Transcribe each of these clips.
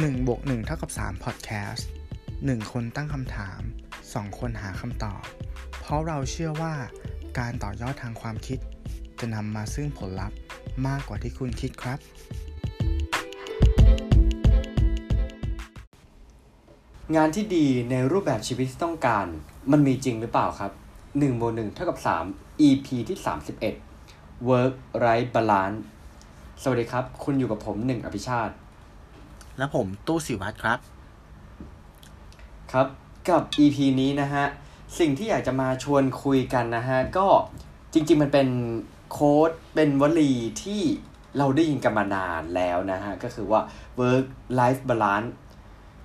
1บวก1เท่ากับ3 Podcast 1 คนตั้งคำถาม 2 คนหาคำตอบ เพราะเราเชื่อว่าการต่อยอดทางความคิด จะนำมาซึ่งผลลัพธ์มากกว่าที่คุณคิดครับ งานที่ดีในรูปแบบชีวิตที่ต้องการ มันมีจริงหรือเปล่าครับ1บวก1เท่ากับ3 EP ที่ 31 Work Life Balance สวัสดีครับ คุณอยู่กับผมหนึ่งอภิชาติ และผมตู้สิวัตรครับ ครับกับ EP นี้นะฮะ สิ่งที่อยากจะมาชวนคุยกันนะฮะ ก็จริง ๆ มันเป็นโค้ดเป็นวลีที่เราได้ยินกันมานานแล้วนะฮะ ก็คือว่า work life balance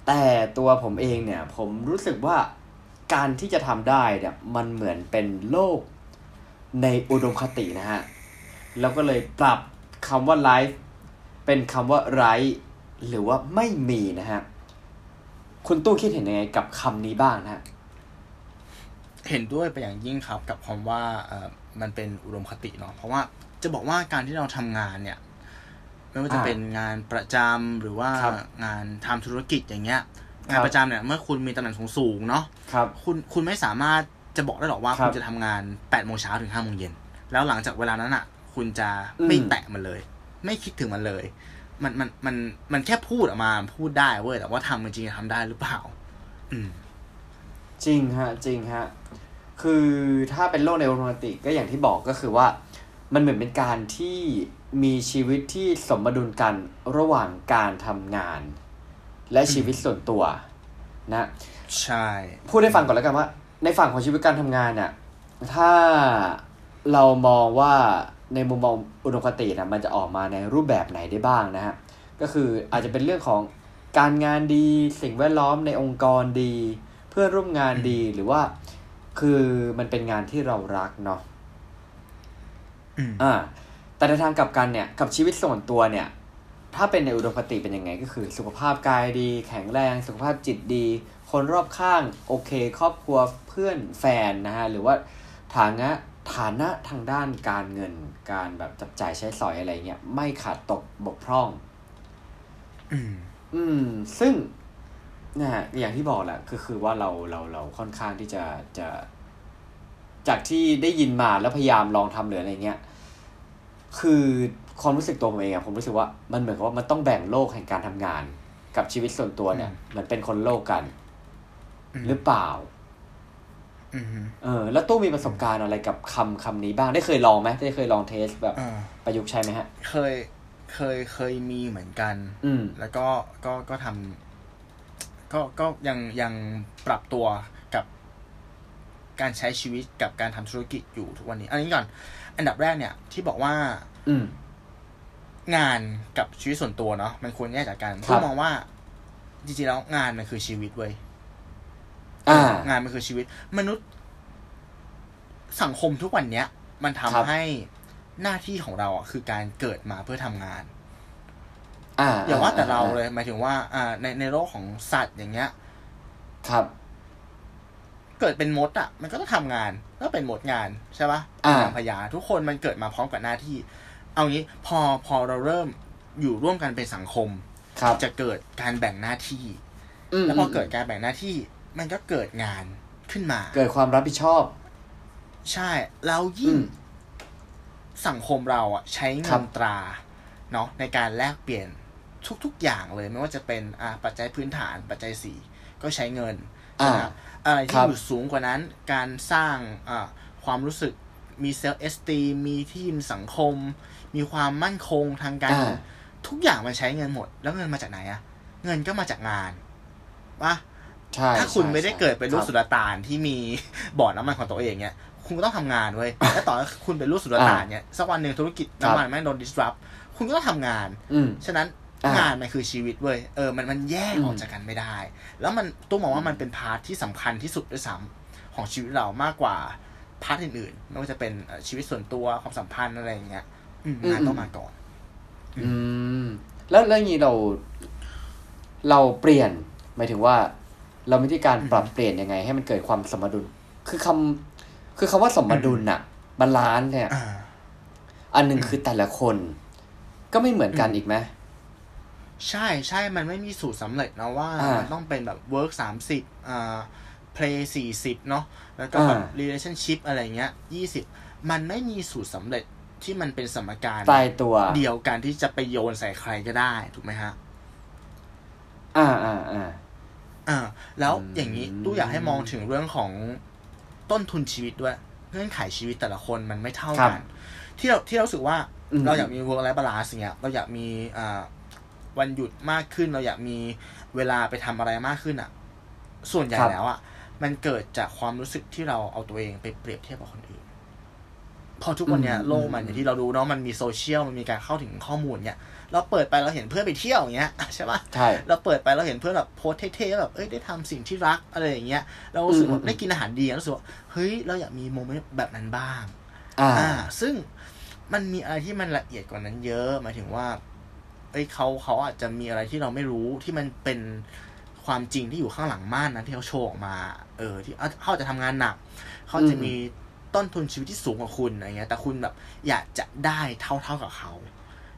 แต่ตัวผมเองเนี่ย ผมรู้สึกว่าการที่จะทำได้เนี่ย มันเหมือนเป็นโลกในอุดมคตินะฮะ แล้วก็เลยปรับคำว่า life เป็นคำว่า right หรือว่าไม่มีนะฮะ คุณตู้คิดเห็นยังไงกับคำนี้บ้างนะฮะเห็นด้วยไปอย่างยิ่งครับกับคำว่าเอ่อมันเป็นอุดมคติเนาะเพราะว่าจะบอกว่าการที่เราทำงานเนี่ย ไม่ว่าจะอ่าเป็นงานประจำหรือว่าครับงานทำธุรกิจอย่างเงี้ยครับงานประจำเนี่ย เมื่อคุณมีตำแหน่งสูงๆเนาะครับคุณคุณไม่สามารถจะบอกได้หรอกว่าครับคุณจะทำงาน8ปดโมงเช้าถึงห้าโมงเย็นแล้วหลังจากเวลานั้นอะ คุณจะไม่อืมแตะมันเลย ไม่คิดถึงมันเลย มันมันมันมันแค่พูดออกมาพูดได้เว้ยแต่ว่าทำจริงๆทำได้หรือเปล่า อืม จริงฮะ จริงฮะ คือถ้าเป็นโลกในโรแมนติกก็อย่างที่บอกก็คือว่า มันเหมือนเป็นการที่มีชีวิตที่สมดุลกันระหว่างการทำงาน และชีวิตส่วนตัว นะใช่พูดให้ฟังก่อนแล้วกันว่า ในฝั่งของชีวิตการทำงานเนี่ยถ้าเรามองว่า ในมุมมองอุดมคตินะมันจะออกมาในรูปแบบไหนได้บ้างนะฮะก็คืออาจจะเป็นเรื่องของการงานดีสิ่งแวดล้อมในองค์กรดี เพื่อนร่วมงานดีหรือว่าคือมันเป็นงานที่เรารักเนาะอืมอ่า แต่ในทางกลับกันเนี่ยกับชีวิตส่วนตัวเนี่ย ถ้าเป็นในอุดมคติเป็นยังไง ก็คือ สุขภาพกายดี แข็งแรง สุขภาพจิตดี คนรอบข้าง โอเค ครอบครัวเพื่อนแฟนนะฮะหรือว่าฐานะ ฐานะทางด้านการเงินการแบบจับจ่ายใช้สอยอะไรเงี้ยไม่ขาดตกบกพร่อง อืมอืมซึ่งนะฮะอย่างที่บอกแหละก็คือว่าเราเราเราค่อนข้างที่จะจะ จากที่ได้ยินมาแล้วพยายามลองทำหรืออะไรเงี้ย คือความรู้สึกตัวผมเองอะผมรู้สึกว่ามันเหมือนกับว่ามันต้องแบ่งโลกแห่งการทำงาน กับชีวิตส่วนตัวเนี่ยอืมเหมือนเป็นคนโลกกันอืมหรือเปล่าอืม เออแล้วตู้มีประสบการณ์อะไรกับคำคำนี้บ้างได้เคยลองไหมได้เคยลองเทสแบบอ่าประยุกต์ใช้ไหมฮะ เคยเคยเคยมีเหมือนกัน อืมแล้วก็ก็ก็ทำก็ก็ยังยังปรับตัวกับการใช้ชีวิตกับการทำธุรกิจอยู่ทุกวันนี้ อันนี้ก่อน อันดับแรกเนี่ย ที่บอกว่า อืมงานกับชีวิตส่วนตัวเนาะมันควรแยกจากกันครับเพื่อมองว่าจริงๆแล้วงานมันคือชีวิตเว้ยอ่า งานมันคือชีวิต มนุษย์ สังคมทุกวันเนี้ย มันทำครับให้หน้าที่ของเราอะคือการเกิดมาเพื่อทำงานอ่าอย่าว่าแต่เราเลยหมายถึงว่า อ่า ในในโลกของสัตว์อย่างเงี้ย ครับ เกิดเป็นมดอะ มันก็ต้องทำงานก็เป็นมดงานใช่ปะอ่านางพญาทุกคนมันเกิดมาพร้อมกับหน้าที่ เอางี้ พอพอเราเริ่มอยู่ร่วมกันเป็นสังคมครับจะเกิดการแบ่งหน้าที่มแล้วพอเกิดการแบ่งหน้าที่ มันก็เกิดงานขึ้นมา เกิดความรับผิดชอบ ใช่ แล้วอืยิ่งมสังคมเราอะ ใช้คเงิรันบตราเนาะในการแลกเปลี่ยนทุก ๆ อย่างเลย ไม่ว่าจะเป็นอ่าปัจจัยพื้นฐาน ปัจจัยสี่ก็ใช้เงินใช่ไหมครับอะไรครัที่บอยู่สูงกว่านั้น การสร้างอ่าความรู้สึกมีเซลล์เอสตีมีที่ยืนสังคม มีความมั่นคงทางการเงินอ่าทุกอย่างมันใช้เงินหมด แล้วเงินมาจากไหนอะเงินก็มาจากงานว่า ใช่ถ้าคุณใช่ไม่ได้ใช่เกิดเป็นลูคกรับสุลต่านที่มีบ่อน้ำมันของตัวเองเนี่ยคุณก็ต้องทำงานเว้ยแล้วต่อให้คุณเป็นลูกสุลต่านเนี่ยสักวันหนึ่งธุรกิจครับน้ำมันแม่งโดน disrupt คุณก็ต้องทำงานอืมฉะนั้นอ่างานมันคือชีวิตเว้ย เออ มันมันแยกอืมออกจากกันไม่ได้ แล้วมันตู้มองว่ามันเป็น part ที่สำคัญที่สุดด้วยซ้ำของชีวิตเรามากกว่า part อื่นๆ ไม่ว่าจะเป็นเอ่อชีวิตส่วนตัวความสัมพันธ์อะไรอย่างเงี้ยอืมงานต้องมาก่อน อืม แล้วแล้วอย่างนี้เรา เราเปลี่ยนหมายถึงว่า เรามีวิธีการปรับเปลี่ยนยังไง ให้มันเกิดความสมดุล คือคำคือคำว่าสมดุลน่ะbalance เนี่ยอ่าอันหนึ่งคือแต่ละคน ก็ไม่เหมือนกันอีกไหมใช่ใช่มันไม่มีสูตรสำเร็จนะว่าอ่ามัมันต้องเป็นแบบ work สามสิบอ่า play สี่สิบเนาะแล้วก็แบบอ่า relationship อะไรเงี้ยยี่สิบมันไม่มีสูตรสำเร็จที่มันเป็นสมการตายตัว เดียวกันที่จะไปโยนใส่ใครก็ได้ ถูกไหมฮะ อ่าอ่าอ่า อ่าแล้วอืมอย่างนี้ตู้อยากให้มองถึงเรื่องของต้นทุนชีวิตด้วยเงื่อนไขชีวิตแต่ละคนมันไม่เท่ากัน ที่เราที่เรารู้สึกว่าอืมเราอยากมี work life balance อย่างเงี้ยเราอยากมีอ่าวันหยุดมากขึ้น เราอยากมีเวลาไปทำอะไรมากขึ้นอะ ส่วนใหญ่แล้วอะมันเกิดจากความรู้สึกที่เราเอาตัวเองไปเปรียบเทียบกับคนอื่น พอทุกวันเนี้ยอืมโลกมันอย่างที่เรารู้เนาะมันมีโซเชียลมันมีการเข้าถึงข้อมูลเนี่ยเราเปิดไปเราเห็นเพื่อนไปเที่ยวอย่างเงี้ยใช่ปะใช่เราเปิดไปเราเห็นเพื่อนแบบโพสเท่ๆแบบเอ้ยได้ทำสิ่งที่รักอะไรอย่างเงี้ยเรารู้สึกว่าอืมได้กินอาหารดีรู้สึกว่าเฮ้ยเราอยากมีโมเมนต์แบบนั้นบ้างอ่าอ่า ซึ่งมันมีอะไรที่มันละเอียดกว่านั้นเยอะหมายถึงว่าเอ้ยเขาเขาอาจจะมีอะไรที่เราไม่รู้ที่มันเป็นความจริงที่อยู่ข้างหลังม่านนั้นที่เขาโชว์ออกมา เออ ที่เขาเขาอาจจะทำงานหนักเขาจะมี ต้นทุนชีวิตที่สูงกว่าคุณอะไรเงี้ย แต่คุณแบบอยากจะได้เท่าเท่ากับเขา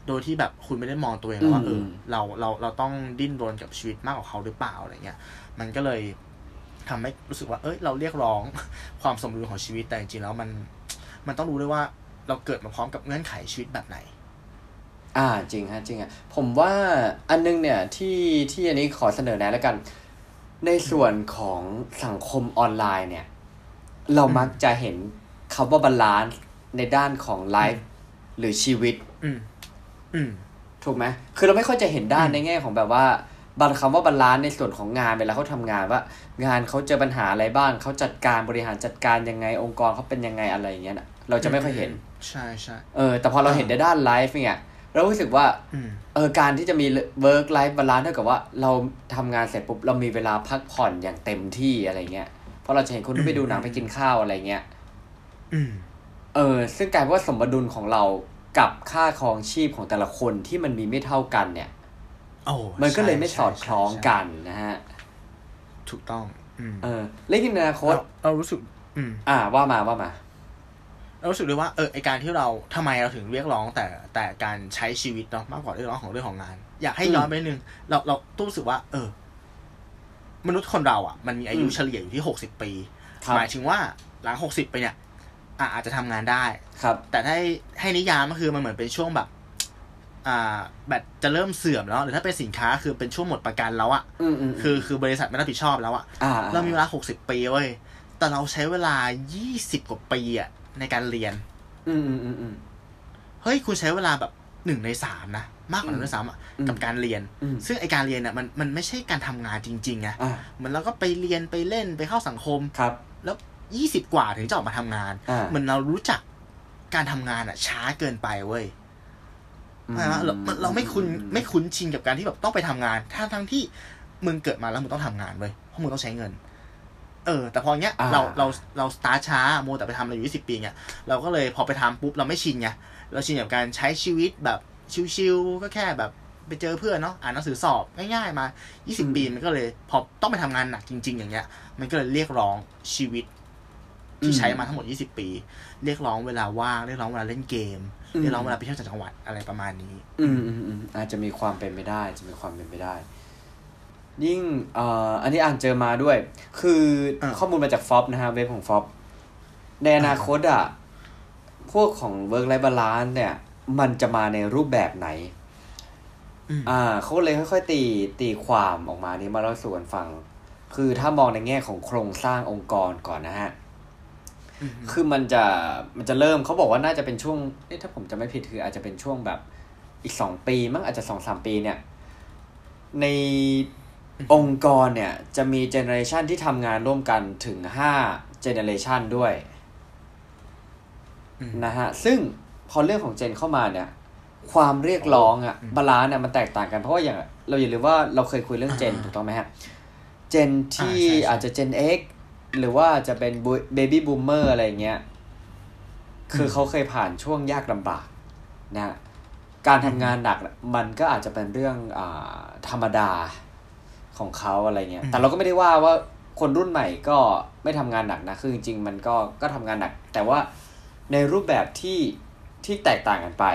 โดยที่แบบคุณไม่ได้มองตัวเองแล้วว่าอืเอมอเราเราเราต้องดิ้นรนกับชีวิตมากกว่าเขาหรือเปล่าอะไรเงี้ย มันก็เลยทำให้รู้สึกว่า เอ้ย เราเรียกร้องความสมดุลของชีวิต แต่จริงๆแล้วมัน มันต้องรู้ด้วยว่าเราเกิดมาพร้อมกับเงื่อนไขชีวิตแบบไหน อ่า จริงฮะ จริงอะผมว่าอันนึงเนี่ยที่ที่อันนี้ขอเสนอแนะแล้วกัน ในส่วนของสังคมออนไลน์เนี่ย เรามักจะเห็นคำว่า balance ในด้านของ lifeหรือชีวิตอืมอืมถูกไหมคือเราไม่ค่อยจะเห็นด้านอืมในแง่ของแบบว่าบางคำว่า balance ในส่วนของงานเวลาเขาทำงานว่า งานเขาเจอปัญหาอะไรบ้างเขาจัดการบริหารจัดการยังไงองค์กรเขาเป็นยังไงอะไรอย่างเงี้ยนะเราจะไม่ค่อยเห็น ใช่ใช่เออแต่พอเราเห็นในด้าน life เนี่ยเรารู้สึกว่าอืมเออการที่จะมี work life balance เท่ากับว่า เราทำงานเสร็จปุ๊บเรามีเวลาพักผ่อนอย่างเต็มที่อะไรเงี้ยเพ ราะเราจะเห็นคนที่ไปดูหนังไปกินข้าวอะไรเงี้ยอืมเออ ซึ่งกลายเป็นว่าสมดุลของเรากับค่าครองชีพของแต่ละคนที่มันมีไม่เท่ากันเนี่ยโอ้มันก็เลยไม่ใช่สอดคล้องใช่กันนะฮะ ถูกต้องอืมเออเล่นกินอนาคตเราเรารู้สึก อืม อ่า ว่ามาว่ามาเรารู้สึกเลยว่าเออไอการที่เราทำไมเราถึงเรียกร้องแต่แต่การใช้ชีวิตเนาะมากกว่าเรียกร้องของเรื่องของงาน อยากให้อืมย้อนไปนิดนึงเราเราตู้รู้สึกว่า เออ มนุษย์คนเราอะมันมีอายุอืมเฉลี่ยอยู่ที่หกสิบปีครับหมายถึงว่าหลังหกสิบไปเนี่ยอะอาจจะทำงานได้ครับ แต่ถ้าให้ให้นิยามก็คือมันเหมือนเป็นช่วงแบบอ่าแบตจะเริ่มเสื่อมแล้วหรือถ้าเป็นสินค้าคือเป็นช่วงหมดประกันแล้วอะอืมอืมคือคือบริษัทไม่รับผิดชอบแล้วอะอ่าเรามีเวลาหกสิบปีเว้ยแต่เราใช้เวลายี่สิบกว่าปีอะในการเรียน อืมอืมอืมอืมเฮ้ยคุณใช้เวลาแบบหนึ่งในสามนะ มากกว่านั้นด้วยซ้ำอะอืมกับการเรียนอืมซึ่งไอการเรียนเนี่ยมันมันไม่ใช่การทำงานจริงๆไงอ่าเหมือนเราก็ไปเรียนไปเล่นไปเข้าสังคมครับ แล้วยี่สิบกว่าถึงจะออกมาทำงานอ่าเหมือนเรารู้จักการทำงานอะช้าเกินไปเว้ยอืมใช่ไหมเราเราไม่คุ้นไม่คุ้นชินกับการที่แบบต้องไปทำงานทั้งทั้งที่มึงเกิดมาแล้วมึงต้องทำงานเว้ยเพราะมึงต้องใช้เงิน เออ แต่พอเงี้ยอ่าเราเราเราสตาร์ทช้าโมวแต่ไปทำอะไรอยู่ยี่สิบปีเงี้ยเราก็เลยพอไปทำปุ๊บเราไม่ชินไงเราชินกับการใช้ชีวิตแบบ ชิวๆก็แค่แบบไปเจอเพื่อนเนาะอ่านหนังสือสอบง่ายๆมา 20 ปีมันก็เลย พอต้องไปทำงานหนักจริง ๆ อย่างเงี้ย มันก็เลยเรียกร้องชีวิต ที่ใช้มาทั้งหมด 20 ปี เรียกร้องเวลาว่างเรียกร้องเวลาเล่นเกมเรียกร้องเวลาไปเที่ยวต่างจังหวัดอะไรประมาณนี้ อืมอืมอืมอาจจะมีความเป็นไปได้ จะมีความเป็นไปได้ ยิ่งเอ่ออันนี้อ่านเจอมาด้วย คืออาข้อมูลมาจากฟอปนะฮะเว็บของฟอปในอนาคตอะพวกของ work life balance เนี่ย มันจะมาในรูปแบบไหนอืมอ่าเขาก็เลยค่อยๆตีตีความออกมานี้มาเล่าสู่กันฟัง คือถ้ามองในแง่ของโครงสร้างองค์กรก่อนนะฮะอืมคือมันจะมันจะเริ่มเขาบอกว่าน่าจะเป็นช่วงเอ๊ะถ้าผมจะไม่ผิดคืออาจจะเป็นช่วงแบบอีกสองปีมั้งอาจจะสองสามปีเนี่ย ในองค์กรเนี่ยจะมีเจเนอเรชันที่ทำงานร่วมกันถึงห้าเจเนอเรชันด้วยอืมนะฮะ ซึ่ง พอเรื่องของ gen เข้ามาเนี่ย ความเรียกร้องอะอืม balance เนี่ยมันแตกต่างกันเพราะว่าอย่างเราอย่าลืมว่าเราเคยคุยเรื่อง gen อ่าถูกต้องไหมฮะ gen ที่อ่าใช่ใช่อาจจะเจน X หรือว่าจะเป็น baby boomer อะไรเงี้ยคือเขาเคยผ่านช่วงยากลำบากนะการทำงานหนักมันก็อาจจะเป็นเรื่องอาธรรมดาของเขาอะไรเงี้ยอืมแต่เราก็ไม่ได้ว่าว่าคนรุ่นใหม่ก็ไม่ทำงานหนักนะคือจริงๆมันก็ก็ทำงานหนัก แต่ว่าในรูปแบบที่ ที่แตกต่างกันไป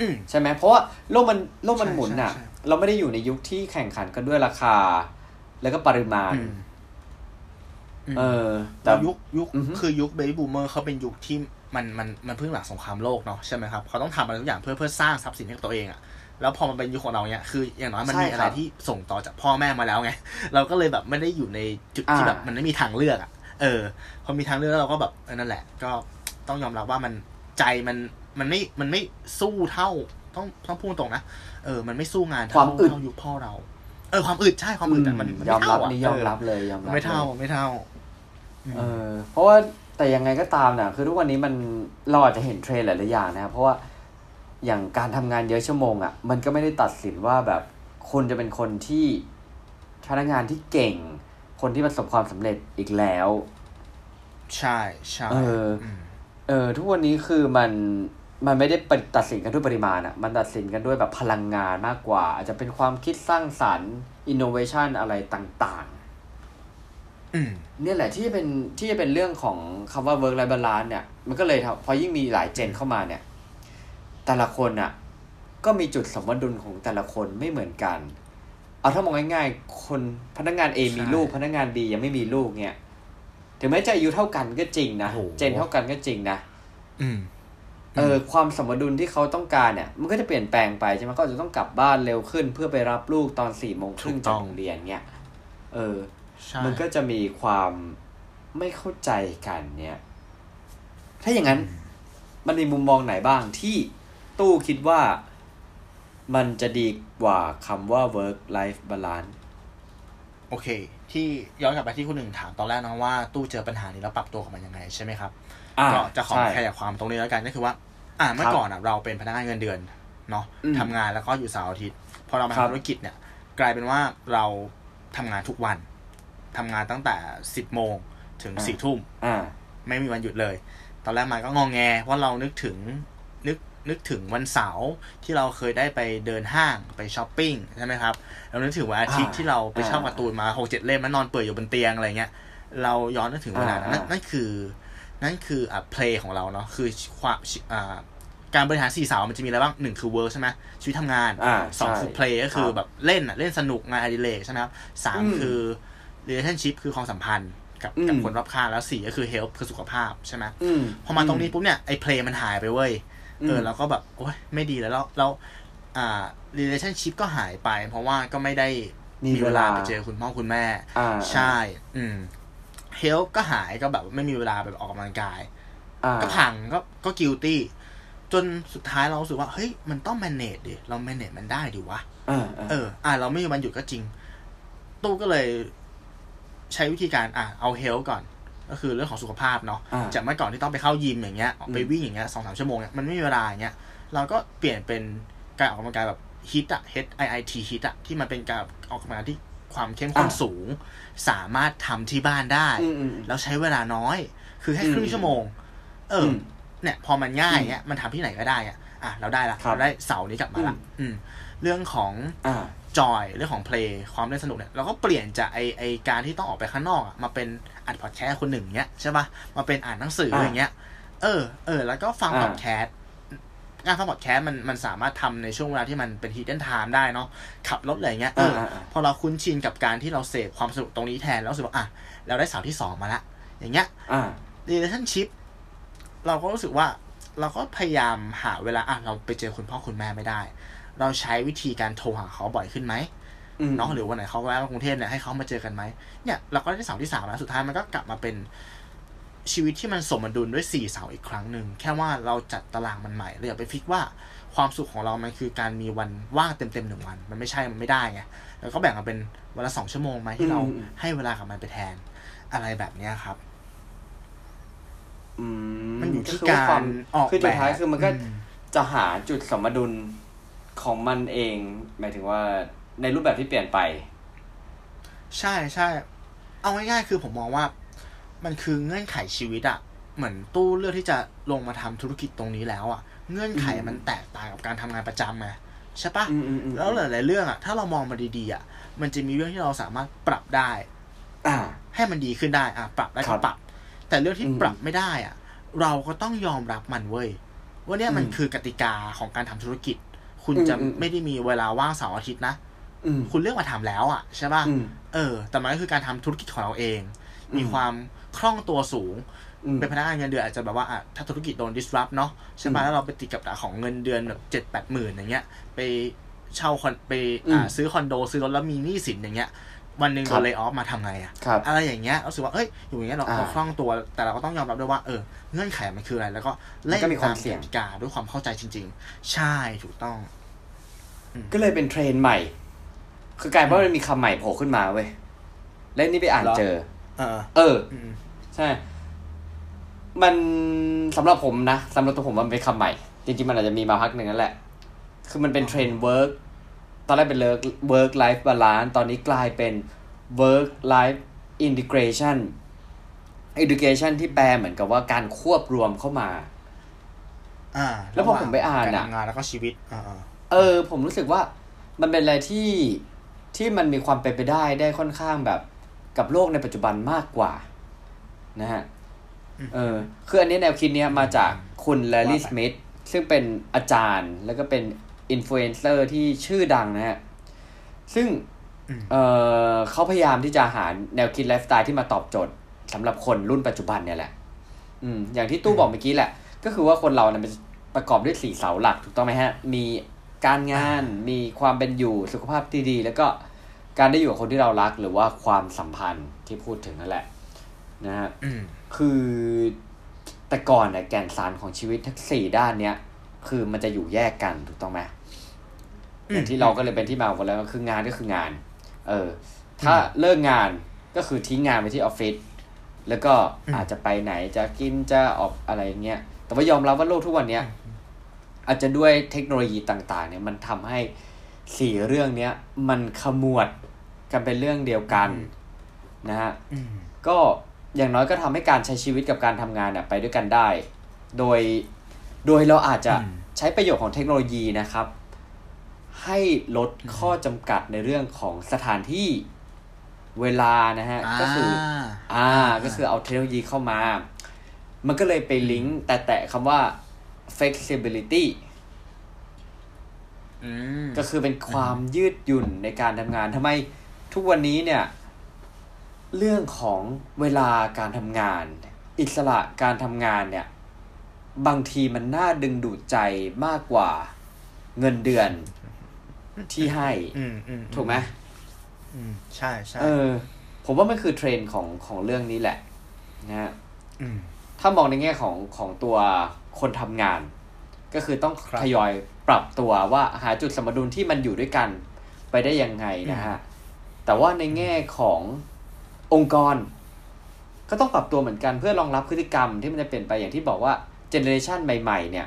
อืมใช่ไหมเพราะว่าโลกมันโลกมันใช่หมุนอะใช่ใช่เราไม่ได้อยู่ในยุคที่แข่งขันกันด้วยราคา แล้วก็ปริมาณอืมเออแต่แต่ยุคยุคอือฮึคือยุคเบบี้บูมเมอร์เขาเป็นยุคที่มันมันมันเพิ่งหลังสงครามโลกเนาะใช่ไหมครับเขาต้องทำอะไรทุกอย่างเพื่อเพื่อสร้างทรัพย์สินให้กับตัวเองอะแล้วพอมันเป็นยุคของเราเนี่ยคืออย่างน้อยมันใช่มีอะไรครับที่ส่งต่อจากพ่อแม่มาแล้วไง เราก็เลยแบบไม่ได้อยู่ในจุดที่อ่าแบบมันไม่มีทางเลือกอะเออ พอมีทางเลือกแล้วเราก็แบบเออนั่นแหละ ก็ต้องยอมรับว่ามัน ใจมันมันไม่มันไม่สู้เท่าต้องต้องพูดตรงนะเออมันไม่สู้งานคเท่าวามอึดเท่ายุคพ่อเรา เออความอึดใช่ความอึดอะมันมันยอมไเท่ารับอะนี่ยอมรับเเลยยอมอรัอบไม่เท่าลยไม่เท่าเออเพราะว่าแต่ยังไงก็ตามน่ะคือทุกวันนี้มันเราอาจจะเห็นเทรนด์หลายๆอย่างนะครับเพราะว่าอย่างการทำงานเยอะชั่วโมงอะ มันก็ไม่ได้ตัดสินว่าแบบคนจะเป็นคนที่พนักงานที่เก่ง คนที่ประสบความสำเร็จอีกแล้ว ใช่ใช่เออม เออทุกวันนี้คือมันมันไม่ได้ปตัดสินกันด้วยปริมาณอะมันตัดสินกันด้วยแบบพลังงานมากกว่า อาจจะเป็นความคิดสร้างสรรค์อินโนเวชันอะไรต่างๆอืมเนี่ยแหละที่เป็นที่จะเป็นเรื่องของคำว่า work life balance เนี่ย มันก็เลยทำพอยิ่งมีหลายเจนเข้ามาเนี่ย แต่ละคนอะก็มีจุดสมดุลของแต่ละคนไม่เหมือนกัน เอาถ้ามองง่ายๆ คนพนักงาน A ใช่มีลูก พนักงาน B ยังไม่มีลูกเนี่ย ถึงแม้จะอายุเท่ากันก็จริงนะโอ้โหเจนเท่ากันก็จริงนะอืมเออความสมดุลที่เขาต้องการเนี่ย มันก็จะเปลี่ยนแปลงไปใช่ไหมก็อาจจะต้องกลับบ้านเร็วขึ้น เพื่อไปรับลูกตอนสี่โมงครึ่งถูกต้จากองโรงเรียนเนี่ยเออใช่มันก็จะมีความไม่เข้าใจกันเนี่ย ถ้าอย่างนั้น มันมีมุมมองไหนบ้างที่ตู้คิดว่ามันจะดีกว่าคำว่า work life balance โอเค ที่ย้อนกลับไปที่คุณหนึ่งถามตอนแรกนะว่าตู้เจอปัญหานี้แล้วปรับตัวกับมันยังไงใช่ไหมครับอ่าก็จะขอใช่ขยายความตรงนี้แล้วกันก็คือว่า อ่าเมื่อครับก่อนอะเราเป็นพนักงานเงินเดือนเนาะอืมทำงานแล้วก็อยู่เสาร์อาทิตย์พอเรามาครับทำธุรกิจเนี่ย กลายเป็นว่าเราทำงานทุกวันทำงานตั้งแต่สิบโมงถึงสี่ทุ่มอ่าไม่มีวันหยุดเลย ตอนแรกมันก็งอแงเพราะเรานึกถึง นึกนึกถึงวันเสาร์ที่เราเคยได้ไปเดินห้างไปช้อปปิ้งใช่ไหมครับเรานึกถึงวันอาทิตย์อ่าที่เราไปเช่าอ่าการ์ตูนมาหกเจ็ดเล่มแล้วนอนเปื่อยอยู่บนเตียงอะไรเงี้ยเราย้อนนึกถึงเวลานั้นอ่านั่นนั่นคือนั่นคืออะ play ของเราเนาะคือความอ่าการบริหารสี่เสามันจะมีอะไรบ้างหนึ่งคือ work ใช่ไหมชีวิตทำงานอ่าสองใช่คือเพลงก็คือครับแบบเล่นอะเล่นสนุกงานอดิเรกใช่ไหมครับสามอืมคือ relationship คือความสัมพันธ์กับอืมกับคนรอบข้างแล้วสี่ก็คือ health คือสุขภาพใช่ไหมอืมพอมาตรงนี้ปุ๊บเนี่ยไอ้เพลงมันหายไปเว้ยอืม เออแล้วก็แบบโอ๊ยไม่ดีแล้วแล้วแล้วอ่า relationship ก็หายไป เพราะว่าก็ไม่ได้มีมีเวลาเวลาไปเจอคุณพ่อคุณแม่อ่าใช่ อืม health ก็หายก็แบบไม่มีเวลาไปออกกำลังกายอ่าก็พังก็ก็ guilty จนสุดท้ายเรารู้สึกว่า เฮ้ย มันต้อง manage ดิ เรา manage มันได้ดิวะอ่าอ่าเออ อะเราไม่มีวันหยุดก็จริง ตู้ก็เลย ใช้วิธีการ อะเอา health ก่อน ก็คือเรื่องของสุขภาพเนาะอ่าจากเมื่อก่อนที่ต้องไปเข้ายิมอย่างเงี้ยออกไปอืมวิ่งอย่างเงี้ยสองสามชั่วโมงเนี่ยมันไม่มีเวลาอย่างเงี้ยเราก็เปลี่ยนเป็นการออกกำลังกายแบบ HIT อะ H I I T HIT อะที่มันเป็นการออกกำลังกายที่ความเข้มข้นสูง สามารถทำที่บ้านได้อืมอืมแล้วใช้เวลาน้อย คือแค่อืมครึ่งชั่วโมง เอออมเนี่ยพอมันง่ายเงี้ยมันทำที่ไหนก็ได้อะอะเราได้ละครับเราได้เสาร์นี้กลับมาละอืมอืมเรื่องของอ่า joy เรื่องของ play ความเล่นสนุกเนี่ยเราก็เปลี่ยนจากไอไอการที่ต้องออกไปข้างนอกอะมาเป็น อัดพอดแคสต์คนหนึ่งเนี้ยใช่ปะมาเป็นอ่านหนังสืออ่าอย่างเงี้ย เออเออ แล้วก็ฟังอ่าพอดแคสต์งานฟังพอดแคสต์มันมันสามารถทำในช่วงเวลาที่มันเป็นฮี d เดนไทม์ได้เนาะขับรถอะไรเงี้ยเอออาอ่าพอเราคุ้นชินกับการที่เราเสพความสนุกตรงนี้แทนแล้วรู้สึกว่าอะเราได้เสาที่สองมาละอย่างเงี้ยอ่า relationship เราก็รู้สึกว่าเราก็พยายามหาเวลาอะเราไปเจอคุณพ่อคุณแม่ไม่ได้ เราใช้วิธีการโทรหาเขาบ่อยขึ้นไหมอืม เนาะหรือวันไหนเขาแวะมากรุงเทพเนี่ยให้เขามาเจอกันไหมเนี่ยเราก็ได้เสาที่สามแล้วสุดท้ายมันก็กลับมาเป็นชีวิตที่มันสมดุลด้วยสี่เสาอีกครั้งหนึ่งแค่ว่าเราจัดตารางมันใหม่เราอย่าไปฟิกว่าความสุขของเรามันคือการมีวันว่างเต็มๆหนึ่งวัน มันไม่ใช่มันไม่ได้ไงแล้วก็แบ่งมาเป็นวันละสองชั่วโมงไหมที่เราอืมให้เวลากับมันไปแทน อะไรแบบเนี้ยครับอืมันอยู่ที่คืว่การความออกคือสุดท้ายแบบคือมันก็อืมจะหาจุดสมดุลของมันเอง หมายถึงว่า ในรูปแบบที่เปลี่ยนไป ใช่ใช่เอาง่ายๆคือผมมองว่า มันคือเงื่อนไขชีวิตอะเหมือนตู้เลือกที่จะลงมาทำธุรกิจตรงนี้แล้วอะเงื่อนไขอืมมันแตกต่างกับการทำงานประจำไงใช่ปะอืมอืมอืมแล้วหลายๆเรื่องอะถ้าเรามองมาดีๆอะมันจะมีเรื่องที่เราสามารถปรับได้ อ่า ให้มันดีขึ้นได้อะปรับได้ครัก็บปรับ แต่เรื่องที่อืมปรับไม่ได้อะเราก็ต้องยอมรับมันเว้ยว่าเนี่ยมันอืมคือกติกาของการทำธุรกิจ คุณอืมจะอืมไม่ได้มีเวลาว่างเสาร์อาทิตย์นะอืม คุณเลือกมาทำแล้วอะใช่ป่ะอืมเออ แต่มันก็คือการทำธุรกิจของเราเองอืมมีความคล่องตัวสูงอืมเป็นพนักงานเงินเดือนอาจจะแบบว่าอะถ้าธุรกิจโดน disrupt เนาะใช่ป่ะอืมแล้วเราไปติดกับดักของเงินเดือนแบบเจ็ดแปดหมื่นอย่างเงี้ย ไปเช่าคอนไปอือ่ามซื้อคอนโดซื้อรถแล้วมีหนี้สินอย่างเงี้ยวันหนึ่งคโดรับนเลยออฟมาทำไงอะครับอะไรอย่างเงี้ยรู้สึกว่าเอ้ยอยู่อย่างเงี้ยเราอ่าเราคล่องตัว แต่เราก็ต้องยอมรับด้วยว่าเออเงื่อนไขมันคืออะไร แล้วก็เล่นมันก็มีความตเสี่ยงกติกาด้วยความเข้าใจจริง ๆ ใช่ถูกต้อง ก็เลยเป็นเทรนด์ใหม่ คือกลายเป็นว่ามันมีคำใหม่โผล่ขึ้นมาเว้ยและนี่ไปอ่านเหรอเจอเออเอออืมใช่ มันสำหรับผมนะสำหรับตัวผมมันเป็นคำใหม่ จริงๆ มันอาจจะมีมาพักหนึ่งนั่นแหละ คือมันเป็นเทรนด์ work ตอนแรกเป็น work work life balance ตอนนี้กลายเป็น work life integration education ที่แปลเหมือนกับว่าการควบรวมเข้ามาอ่าแล้วพอผมไปอ่านการอะทำงานแล้วก็ชีวิตอ่าเออ ผมรู้สึกว่ามันเป็นอะไรที่ ที่มันมีความเป็นไปได้ได้ค่อนข้างแบบกับโลกในปัจจุบันมากกว่านะฮะเออคืออันนี้แนวคิดเนี้ยมาจากคุณแลลี่สมิธซึ่งเป็นอาจารย์แล้วก็เป็นอินฟลูเอนเซอร์ที่ชื่อดังนะฮะ ซึ่งเออเขาพยายามที่จะหาแนวคิดไลฟ์สไตล์ที่มาตอบโจทย์สำหรับคนรุ่นปัจจุบันเนี่ยแหละ อืมอย่างที่ตู้บอกเมื่อกี้แหละ ก็คือว่าคนเราเนี่ยมันประกอบด้วยสี่เสาหลักถูกต้องไหมฮะ มี การงานมีความเป็นอยู่สุขภาพที่ดี แล้วก็การได้อยู่กับคนที่เรารักหรือว่าความสัมพันธ์ที่พูดถึงนั่นแหละ นะฮะอืมคือแต่ก่อนเนี่ยแก่นสารของชีวิตทั้งสี่ด้านเนี้ยคือมันจะอยู่แยกกันถูกต้องไหมอย่างที่เราก็เลยเป็นที่มาของแล้วก็คืองานก็คืองาน เออ ถ้าเลิกงานก็คือทิ้งงานไว้ที่ออฟฟิศแล้วก็อาจจะไปไหนจะกินจะออกอะไรเงี้ยแต่ว่ายอมรับว่าโลกทุกวันเนี้ย อาจจะด้วยเทคโนโลยีต่างๆ เนี่ยมันทำให้สี่เรื่องเนี้ยมันขมวดกันเป็นเรื่องเดียวกันนะฮะอืมก็อย่างน้อยก็ทำให้การใช้ชีวิตกับการทำงานเนี่ยไปด้วยกันได้ โดยโดยเราอาจจะอืมใช้ประโยชน์ของเทคโนโลยีนะครับ ให้ลดข้อจำกัดในเรื่องของสถานที่เวลานะฮะก็คืออ่าก็คือเอาเทคโนโลยีเข้ามา มันก็เลยไปลิงก์แต่แตะคำว่า flexibility อืมก็คือเป็นความยืดหยุ่นในการทำงานทำไมทุกวันนี้เนี่ย เรื่องของเวลาการทำงาน อิสระการทำงานเนี่ย บางทีมันน่าดึงดูดใจมากกว่าเงินเดือนที่ให้อืมอืมถูกไหมอืมใช่ใช่เออ ผมว่ามันคือเทรนด์ของของเรื่องนี้แหละ นะฮะอืมถ้ามองในแง่ของของตัว คนทำงาน ก็คือต้องครับทยอยปรับตัวว่าหาจุดสมดุลที่มันอยู่ด้วยกันไปได้ยังไงนะฮะ แต่ว่าในแง่ขององค์กร ก็ต้องปรับตัวเหมือนกันเพื่อรองรับพฤติกรรมที่มันจะเปลี่ยนไปอย่างที่บอกว่า generation ใหม่ ๆ เนี่ย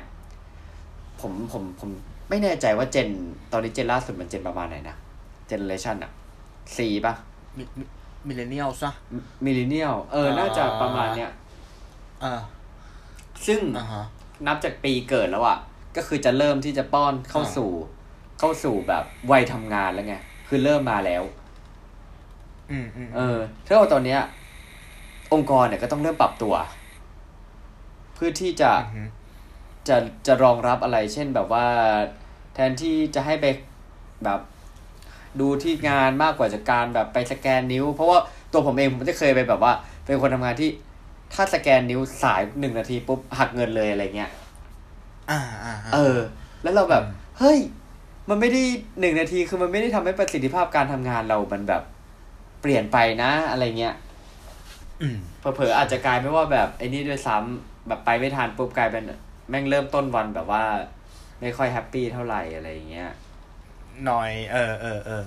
ผมผมผมไม่แน่ใจว่า gen ตอนนี้ gen ล่าสุดมัน gen ประมาณไหนนะ generation อะ Z ปะมิ millennial ซะ millennial เออ น่าจะประมาณเนี้ยเอ่าซึ่งอ่าฮะ นับจากปีเกิดแล้วอะ่ะ ก็คือจะเริ่มที่จะป้อนเข้าอ่าสู่ เข้าสู่แบบวัยทำงานแล้วไง คือเริ่มมาแล้ว อืมอืมเออถ้าว่าตอนเนี้ย องค์กรเนี่ยก็ต้องเริ่มปรับตัว เพื่อที่จะอือฮึจะจะรองรับอะไร เช่นแบบว่า แทนที่จะให้ไปแบบดูที่งานมากกว่าจากการแบบไปสแกนนิ้ว เพราะว่าตัวผมเองผมจะเคยไปแบบว่า เป็นคนทำงานที่ ถ้าสแกนนิ้วสายหนึ่งนาทีปุ๊บหักเงินเลยอะไรเงี้ย อ่าอ่าาเออ แล้วเราแบบอืมเฮ้ย มันไม่ได้หนึ่งนาทีคือมันไม่ได้ทำให้ประสิทธิภาพการทำงานเรา มันแบบ เปลี่ยนไปนะอะไรเงี้ยอืมเผลอๆอาจจะกลายไม่ว่าแบบไอ้นี่ด้วยซ้ำแบบไปไม่ทันปุ๊บกลายเป็นแม่งเริ่มต้นวันแบบว่า ไม่ค่อย happy เท่าไหร่อะไรอย่างเงี้ยหน่อย เออเออเออ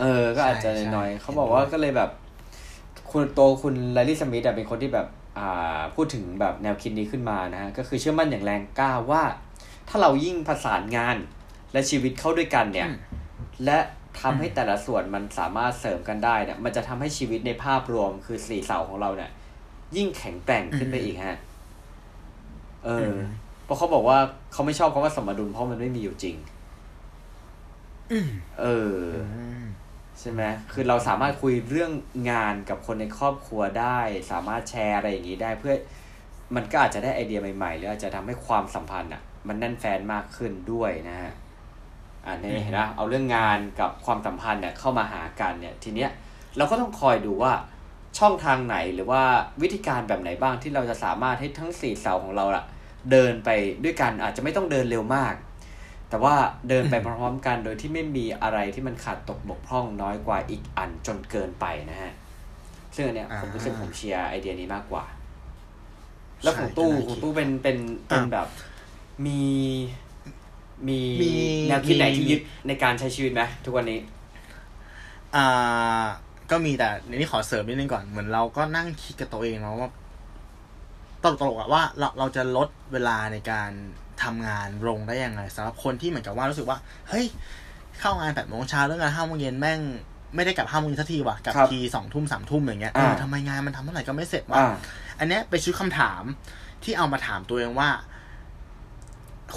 เออ ก็อาจจะใช่น้อยใช่ๆเขาบอกว่าก็เลยแบบ คุณตัวคุณแลลี่สมิธอะเป็นคนที่แบบอ่า พูดถึงแบบแนวคิดนี้ขึ้นมานะฮะก็คือเชื่อมั่นอย่างแรงกล้าว่า ถ้าเรายิ่งผสานงานและชีวิตเข้าด้วยกันเนี่ยอืมและทำให้แต่ละส่วนมันสามารถเสริมกันได้เนี่ยมันจะทำให้ชีวิตในภาพรวมคือสี่เสาของเราเนี่ย ยิ่งแข็งแกร่งขึ้นไปอีกฮะเออมเพราะเขาบอกว่าเขาไม่ชอบคำว่าสมดุลเพราะมันไม่มีอยู่จริงอืมเอออืม ใช่ไหมคือเราสามารถคุยเรื่องงานกับคนในครอบครัวได้ สามารถแชร์อะไรอย่างนี้ได้เพื่อมันก็อาจจะได้ไอเดียใหม่ๆ หรืออาจจะทำให้ความสัมพันธ์อะ มันแน่นแฟนมากขึ้นด้วยนะฮะอ่าเนี่ยเห็นนะเอาเรื่องงานกับความสัมพันธ์เนี่ยเข้ามาหากันเนี่ยทีเนี้ยเราก็ต้องคอยดูว่าช่องทางไหนหรือว่าวิธีการแบบไหนบ้างที่เราจะสามารถให้ทั้งสี่เสาของเราล่ะ เดินไปด้วยกันอาจจะไม่ต้องเดินเร็วมาก แต่ว่าเดินไปพร้อมๆกันโดยที่ไม่มีอะไรที่มันขาดตกบกพร่องน้อยกว่าอีกอันจนเกินไปนะฮะซึ่งอันเนี้ยผมรู้สึกผมเชียร์ไอเดียนี้มากกว่า แล้วของตู้ของตู้เป็นเป็นเป็นแบบมีมีมีแนวคิดไหนมีที่ยึดในการใช้ชีวิตไหมทุกวันนี้ อ่า ก็มีแต่ในนี้ขอเสริมนิดนึงก่อนเหมือนเราก็นั่งคิดกับตัวเองเนาะว่าตลกตลกๆอะว่าเราเราจะลดเวลาในการ ทำงานลงได้ยังไงสำหรับคนที่เหมือนกับว่ารู้สึกว่าเฮ้ยเข้างานแปดโมงเช้าเรื่องงานห้าโมงเย็นแม่งไม่ได้กลับห้าโมงเย็นสักทีว่ะกลับครับทีสองทุ่มสามทุ่มอย่างเงี้ยอ่าเออทำไมงานมันทำเมื่อไหร่ก็ไม่เสร็จวะอ่าอันเนี้ยเป็นชุดคำถามที่เอามาถามตัวเองว่า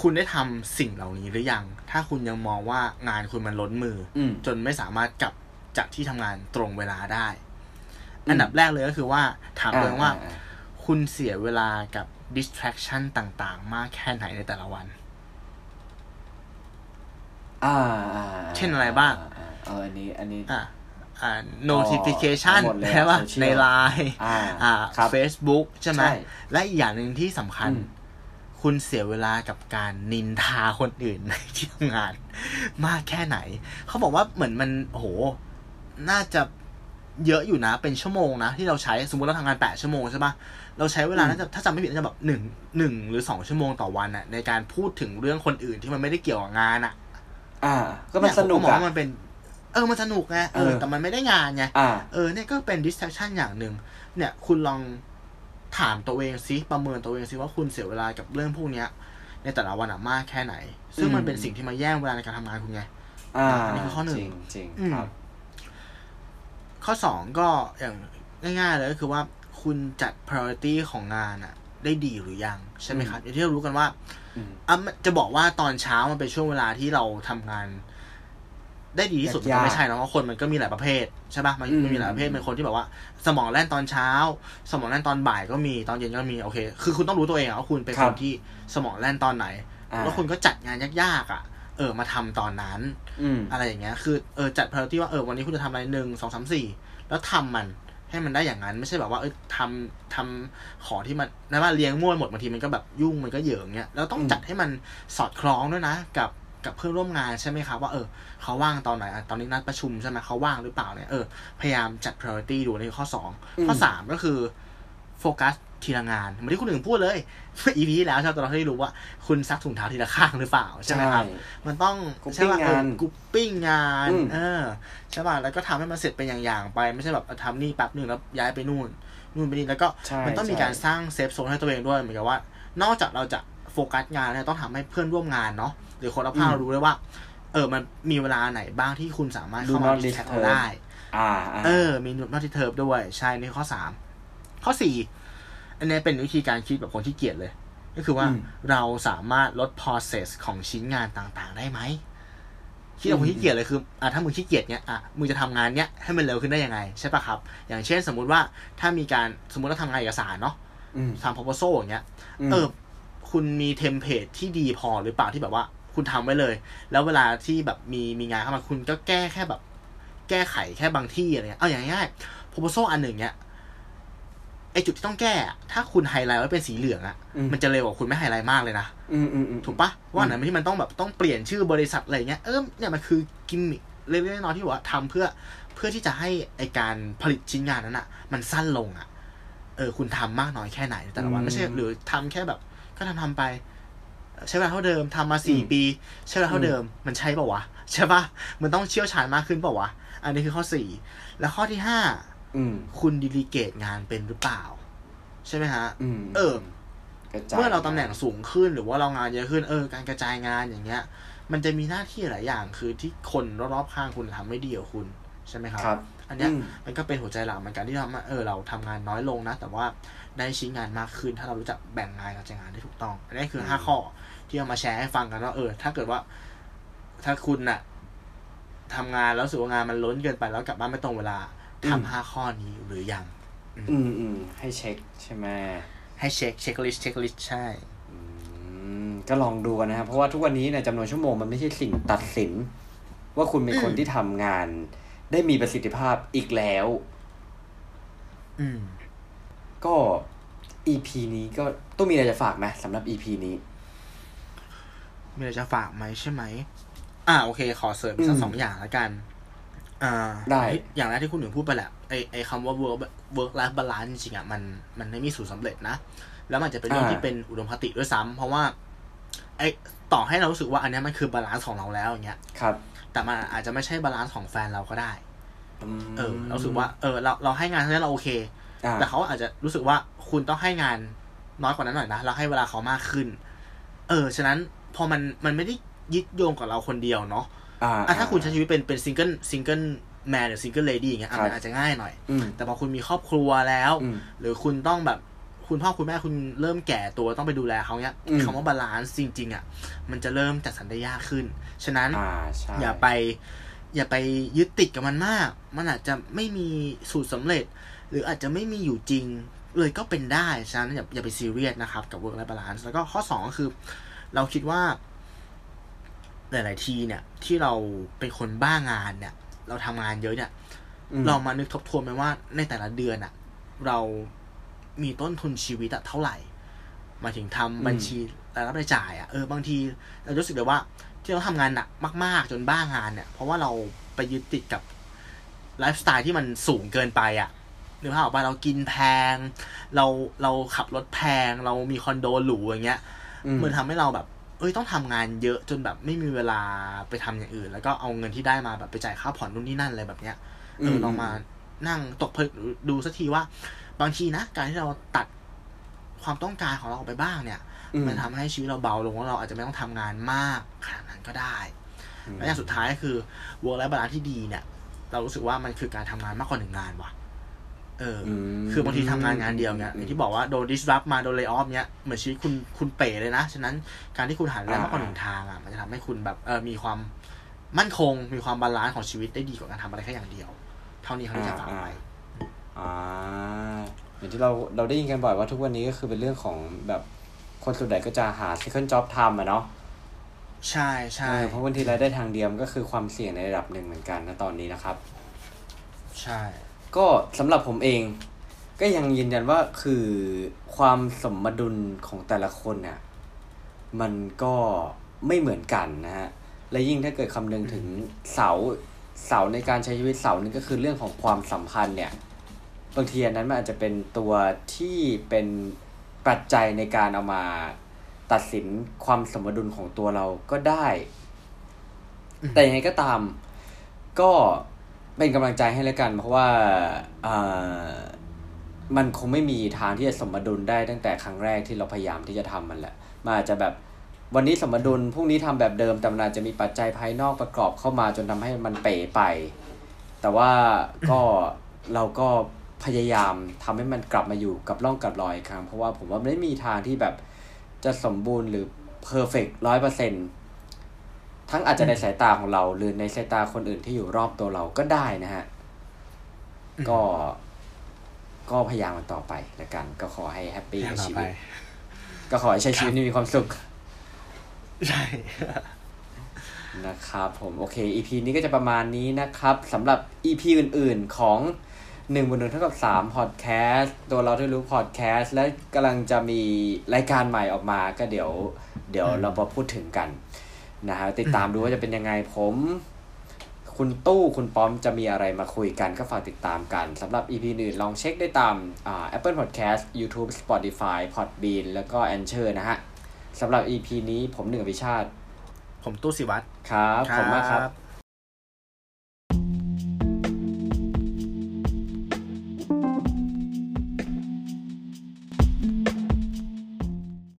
คุณได้ทำสิ่งเหล่านี้หรือยัง ถ้าคุณยังมองว่างานคุณมันล้นมือออืมจนไม่สามารถกลับจากที่ทำงานตรงเวลาได้อืมอันดับแรกเลยก็คือว่า ถามตัวเองว่าอ่ คุณเสียเวลากับ distraction ต่างๆ มากแค่ไหนในแต่ละวัน อ่าอ่าเช่นอะไรบ้างอ่เอออันนี้ อันนี้ อ่าอ่า notification ทั้งหมดเลยใช่ป่ะ social ในไลน์อ่าอ่าครับ Facebook ใช่ไหมใช่และอีกอย่างหนึ่งที่สำคัญอืมคุณเสียเวลากับการนินทาคนอื่นในที่ทำงาน มากแค่ไหน เขาบอกว่าเหมือนมันโอ้โหน่าจะเยอะอยู่นะ เป็นชั่วโมงนะ ที่เราใช้ สมมติเราทำงานแปดชั่วโมงใช่ปะ เราใช้เวลาอืมน่าจะถ้าจำไม่ผิดน่าจะแบบหนึ่งหนึ่งหรือสองชั่วโมงต่อวันอะในการพูดถึงเรื่องคนอื่นที่มันไม่ได้เกี่ยวกับงานอะอ่า ก็มันเยสนุกผมมองอะว่ามันเป็น เออมันสนุกไงเอเอออแต่มันไม่ได้งานไงอ่าเออเนี่ยก็เป็น distraction อย่างหนึ่งเนี่ยคุณลองถามตัวเองซิประเมินตัวเองซิว่าคุณเสียเวลากับเรื่องพวกเนี้ย ในแต่ละวันอะมากแค่ไหน ซึ่งมันอืมเป็นสิ่งที่มาแย่งเวลาในการทำงานคุณไงอ่าอันนี้คือข้อหนึ่งจริงจริงอืมครับข้อสองก็อย่างง่ายๆเลยก็คือว่า คุณจัด priority ของงานอะได้ดีหรือยัง ใช่ไหมครับอย่างที่เรารู้กันว่าอืมอะมันจะบอกว่าตอนเช้ามันเป็นช่วงเวลาที่เราทำงาน ได้ดีที่สุดมันยากก็ไม่ใช่นะเพราะคนมันก็มีหลายประเภทใช่ปะมันอืมมันมีหลายประเภทเป็นคนที่แบบว่า สมองแล่นตอนเช้า สมองแล่นตอนบ่ายก็มีตอนเย็นก็มีโอเค คือคุณต้องรู้ตัวเองอะว่าคุณเป็นครัคบนที่สมองแล่นตอนไหนอ่าแล้วคุณก็จัดงานยากๆอะเออมาทำตอนนั้นอืมอะไรอย่างเงี้ย คือเออจัด priority ว่าเออวันนี้คุณจะทำอะไรหนึ่งสองสามสี่แล้วทำมัน ให้มันได้อย่างนั้น ไม่ใช่แบบว่าเออทำทำของที่มันนะว่าเลี้ยงมั่วหมดบางทีมันก็แบบยุ่งมันก็เหยิงเงี้ยแล้วต้องอืมจัดให้มันสอดคล้องด้วยนะ กับกับเพื่อนร่วมงานใช่ไหมครับว่าเออเขาว่างตอนไหนอะตอนนี้นัดประชุมใช่ไหมเขาว่างหรือเปล่าเนี่ยเออพยายามจัด priority ดูในข้อสองข้อสามก็คือโฟกัส ทีละงานเหมือนที่คุณหนึ่งพูดเลยอีพีที่แล้วใช่ไหมตอนเราที่รู้ว่าคุณซักถุงเท้าทีละข้างหรือเปล่าใช่ไหมครับ มันต้องกรุ๊ปใช่ป่ะปิ้งงานเออกรุ๊ปปิ้งงานอืมเออใช่ป่ะแล้วก็ทำให้มันเสร็จเป็นอย่างๆไป ไม่ใช่แบบทำนี่แป๊บหนึ่งแล้วย้ายไปนู่นนู่นไปนี่แล้วก็ใช่มันต้องมีใช่การสร้าง safe zone ให้ตัวเองด้วยเหมือนกับว่า นอกจากเราจะโฟกัสงานเนี่ยต้องทำให้เพื่อนร่วมงานเนาะหรือคนรอบข้างเรารู้ด้วยว่า เออมันมีเวลาไหนบ้างที่คุณสามารถเข้า do มา not distract disturb ได้อ่าาเออมี not disturb ด้วยใช่นี่ข้อสามข้อสี่ อันนี้เป็นวิธีการคิดแบบคนขี้เกียจเลย ก็คือว่าอืมเราสามารถลด process ของชิ้นงานต่างๆ ได้ไหมคิดแบบคนขี้เกียจเลยคืออะถ้ามึงขี้เกียจเนี้ยอะมึงจะทำงานเนี้ยให้มันเร็วขึ้นได้ยังไงใช่ปะครับ อย่างเช่นสมมุติว่าถ้ามีการสมมุติเราทำงานเอกสารเนาะอืมทำ proposal อย่างเงี้ยมเออคุณมี template ที่ดีพอหรือเปล่าที่แบบว่าคุณทำไว้เลย แล้วเวลาที่แบบมีมีงานเข้ามาคุณก็แก้แค่แบบ แก้ไขแค่บางที่อะไรเงี้ยเอาอย่างง่ายๆ proposal อันหนึ่งเนี้ย ไอจุดที่ต้องแก้อะถ้าคุณไฮไลท์ไว้เป็นสีเหลืองอะอืมมันจะเร็วกว่าคุณไม่ไฮไลท์มากเลยนะอืมอืมอืมถูกปะว่าอันไหนที่มันต้องแบบต้องเปลี่ยนชื่อบริษัทอะไรเงี้ยเออเนี่ยมันคือกิมมิคเล็กๆน้อยๆที่ว่าทำเพื่อเพื่อที่จะให้ไอการผลิตชิ้นงานนั้นอะมันสั้นลงอะเออ คุณทำมากน้อยแค่ไหนในแต่ละวันไม่ใช่หรือทำแค่แบบ ก็ทำทำไป ใช้เวลาเท่าเดิมทำมาสี่ปี ใช้เวลาเท่าเดิม มันใช่ป่าวะใช่ปะมันต้องเชี่ยวชาญมากขึ้นป่าวะอันนี้คือข้อสี่แล้วข้อที่ห้าอืม คุณดีลิเกตงานเป็นหรือเปล่า ใช่ไหมฮะอืมเออกระจยเมื่อเราตำแหน่งสูงขึ้นหรือว่าเรางานเยอะขึ้นเออ การกระจายงานอย่างเงี้ย มันจะมีหน้าที่หลายอย่างคือที่คนรอบๆข้างคุณทำไม่ดีกับคุณใช่ไหมครับครับอันเนี้ยอืมมันก็เป็นหัวใจหลักเหมือนกันที่ทำให้เออเราทำงานน้อยลงนะ แต่ว่าได้ชิ้นงานมากขึ้น ถ้าเรารู้จักแบ่งงานกับจัดงานได้ถูกต้อง อันนี้คือห้าข้อที่เอามาแชร์ให้ฟังกันว่าเออ ถ้าเกิดว่า ถ้าคุณน่ะทำงานแล้วรู้สึกว่างานมันล้นเกินไปแล้วกลับบ้านไม่ตรงเวลา ทำห้าข้อนี้หรือยัง อืมอืมให้เช็คใช่ไหมให้เช็ค checklist checklist ใช่อืมก็ลองดูกันนะครับ เพราะว่าทุกวันนี้เนี่ยจำนวนชั่วโมงมันไม่ใช่สิ่งตัดสิน ว่าคุณเป็นคนที่ทำงาน ได้มีประสิทธิภาพอีกแล้ว อืม ก็ EP นี้ก็ต้องมีอะไรจะฝากไหมสำหรับ EP นี้ มีอะไรจะฝากไหมใช่ไหม อ่าโอเค ขอเสริมสัอืกมสองอย่างแล้วกันอ่า ได้อย่างแรกที่คุณหนึ่งพูดไปแหละไอไอคำว่า work work life balance จริงๆอะมันมันไม่มีสูตรสำเร็จนะ แล้วมันจะเป็นเรื่องอ่าที่เป็นอุดมคติด้วยซ้ำเพราะว่า ไอต่อให้เรารู้สึกว่าอันเนี้ยมันคือ balance ของเราแล้วอย่างเงี้ยครับ แต่มันอาจจะไม่ใช่ balance ของแฟนเราก็ได้มเออ เรารู้สึกว่าเออเราเราให้งานเท่านั้นเราโอเคอ่าแต่เขาอาจจะรู้สึกว่าคุณต้องให้งานน้อยกว่านั้นหน่อยนะแล้วให้เวลาเขามากขึ้น เออ ฉะนั้นพอมันมันไม่ได้ยึดโยงกับเราคนเดียวเนาะ อ่าอะถ้าคุณใช้ชีวิตเป็นเป็น single single man หรือ single lady อย่างเงี้ยอะครับมันอาจจะง่ายหน่อยอืมแต่พอคุณมีครอบครัวแล้วอืมหรือคุณต้องแบบคุณพ่อคุณแม่คุณเริ่มแก่ตัวต้องไปดูแลเขาเนี้ยอืมคำว่า balance จริง ๆ อะ มันจะเริ่มจัดสรรได้ยากขึ้น ฉะนั้นอ่าใช่อย่าไป อย่าไปยึดติดกับมันมาก มันอาจจะไม่มีสูตรสำเร็จ หรืออาจจะไม่มีอยู่จริง เลยก็เป็นได้ ฉะนั้นอย่าอย่าไปซีเรียสนะครับ กับ work life balance แล้วก็ข้อสองก็คือ เราคิดว่า หลาย ๆ ทีเนี่ย ที่เราเป็นคนบ้างานเนี่ย เราทำงานเยอะเนี่ยอืมเรามานึกทบทวนไหมว่าในแต่ละเดือนอะเรามีต้นทุนชีวิตอะเท่าไหร่หมายถึงทำบัญชีรายรับรายจ่ายอะเออบางทีเรารู้สึกเลยว่า ที่เราทำงานหนักมาก ๆ จนบ้างานเนี่ย เพราะว่าเราไปยึดติดกับไลฟ์สไตล์ที่มันสูงเกินไปอะหรือภาพออกไปเรากินแพง เราเราขับรถแพง เรามีคอนโดหรูอย่างเงี้ยอืมมันทำให้เราแบบ เอ้ยต้องทำงานเยอะจนแบบไม่มีเวลาไปทำอย่างอื่น แล้วก็เอาเงินที่ได้มาแบบไปจ่ายค่าผ่อนนู่นนี่นั่นอะไรแบบเนี้ยเออมลองมานั่งตกผลึกดูสักทีว่า บางทีนะ การที่เราตัดความต้องการของเราออกไปบ้างเนี่ยอืมมันทำให้ชีวิตเราเบาลงแล้วเราอาจจะไม่ต้องทำงานมากขนาดนั้นก็ได้อืมและอย่างสุดท้ายก็คือ work life balance ที่ดีเนี่ย เรารู้สึกว่ามันคือการทำงานมากกว่าหนึ่งงานว่ะ เอออมคือบางทีทำงานงานเดียวเนี่ยอย่างที่บอกว่าโดน disrupt มาโดน lay off เนี่ยเหมือนชีวิตคุณคุณเป๋เลยนะ ฉะนั้นการที่คุณหันไปมากกว่าหนึ่งทางอะมันจะทำให้คุณแบบเออมีความมั่นคงมีความ balance ของชีวิตได้ดีกว่าการทำอะไรแค่อย่างเดียว เท่านี้แหละที่จะฝากไว้อ่าอย่างที่เราเราได้ยินกันบ่อยว่าทุกวันนี้ก็คือเป็นเรื่องของแบบคนส่วนใหญ่ก็จะหา second job ทำอะเนาะใช่ใช่เออเพราะบางทีรายได้ทางเดียวมันก็คือความเสี่ยงในระดับหนึ่งเหมือนกันนะตอนนี้นะครับ ใช่ ก็สำหรับผมเอง ก็ยังยืนยันว่าคือความสมดุลของแต่ละคนเนี่ยมันก็ไม่เหมือนกันนะฮะ และยิ่งถ้าเกิดคำนึงถึงเสาเสาในการใช้ชีวิตเสานึงก็คือเรื่องของความสัมพันธ์เนี่ย บางทีอันนั้นมันอาจจะเป็นตัวที่เป็นปัจจัยในการเอามาตัดสินความสมดุลของตัวเราก็ได้ แต่ยังไงก็ตาม ก็ เป็นกำลังใจให้แล้วกัน เพราะว่าอ่อมันคงไม่มีทางที่จะสมดุลได้ตั้งแต่ครั้งแรกที่เราพยายามที่จะทำมันแหละมันอาจจะแบบวันนี้สมดุลพรุ่งนี้ทำแบบเดิมแต่มันอาจจะมีปัจจัยภายนอกประกอบเข้ามาจนทำให้มันเป๋ไป แต่ว่าก็เราก็พยายามทำให้มันกลับมาอยู่กับร่องกับรอยครั้งเพราะว่าผมว่าไม่มีทางที่แบบจะสมบูรณ์หรือ perfect ร้อยเปอร์เซ็นต์ ทั้งอาจจะในสายตาของเรา หรือในสายตาคนอื่นที่อยู่รอบตัวเราก็ได้นะฮะ ก็ ก็พยายามมันต่อไปแล้วกัน ก็ขอให้ happy กับชีวิต ก็ขอให้ใช้ชีวิตที่มีความสุข ใช่ นะครับผมโอเค EP นี้ก็จะประมาณนี้นะครับสำหรับ EP อื่น ๆ ของ1นึ่งบนหนึ่งเท่ากับ3 Podcast ตัวเราที่รู้ Podcast และกำลังจะมีรายการใหม่ออกมาก็เดี๋ยว เดี๋ยวเรามาพูดถึงกัน นะฮะติดตามดูว่าจะเป็นยังไงผม คุณตู้คุณป้อมจะมีอะไรมาคุยกันก็ฝากติดตามกันสำหรับ EP อื่นลองเช็คได้ตามอ่า Apple Podcast YouTube Spotify Podbean แล้วก็ Anchor นะฮะสำหรับ EP นี้ผมหนึ่งอภิชาติ ผมตู้สิวัตรครับขอบคุณมากครับ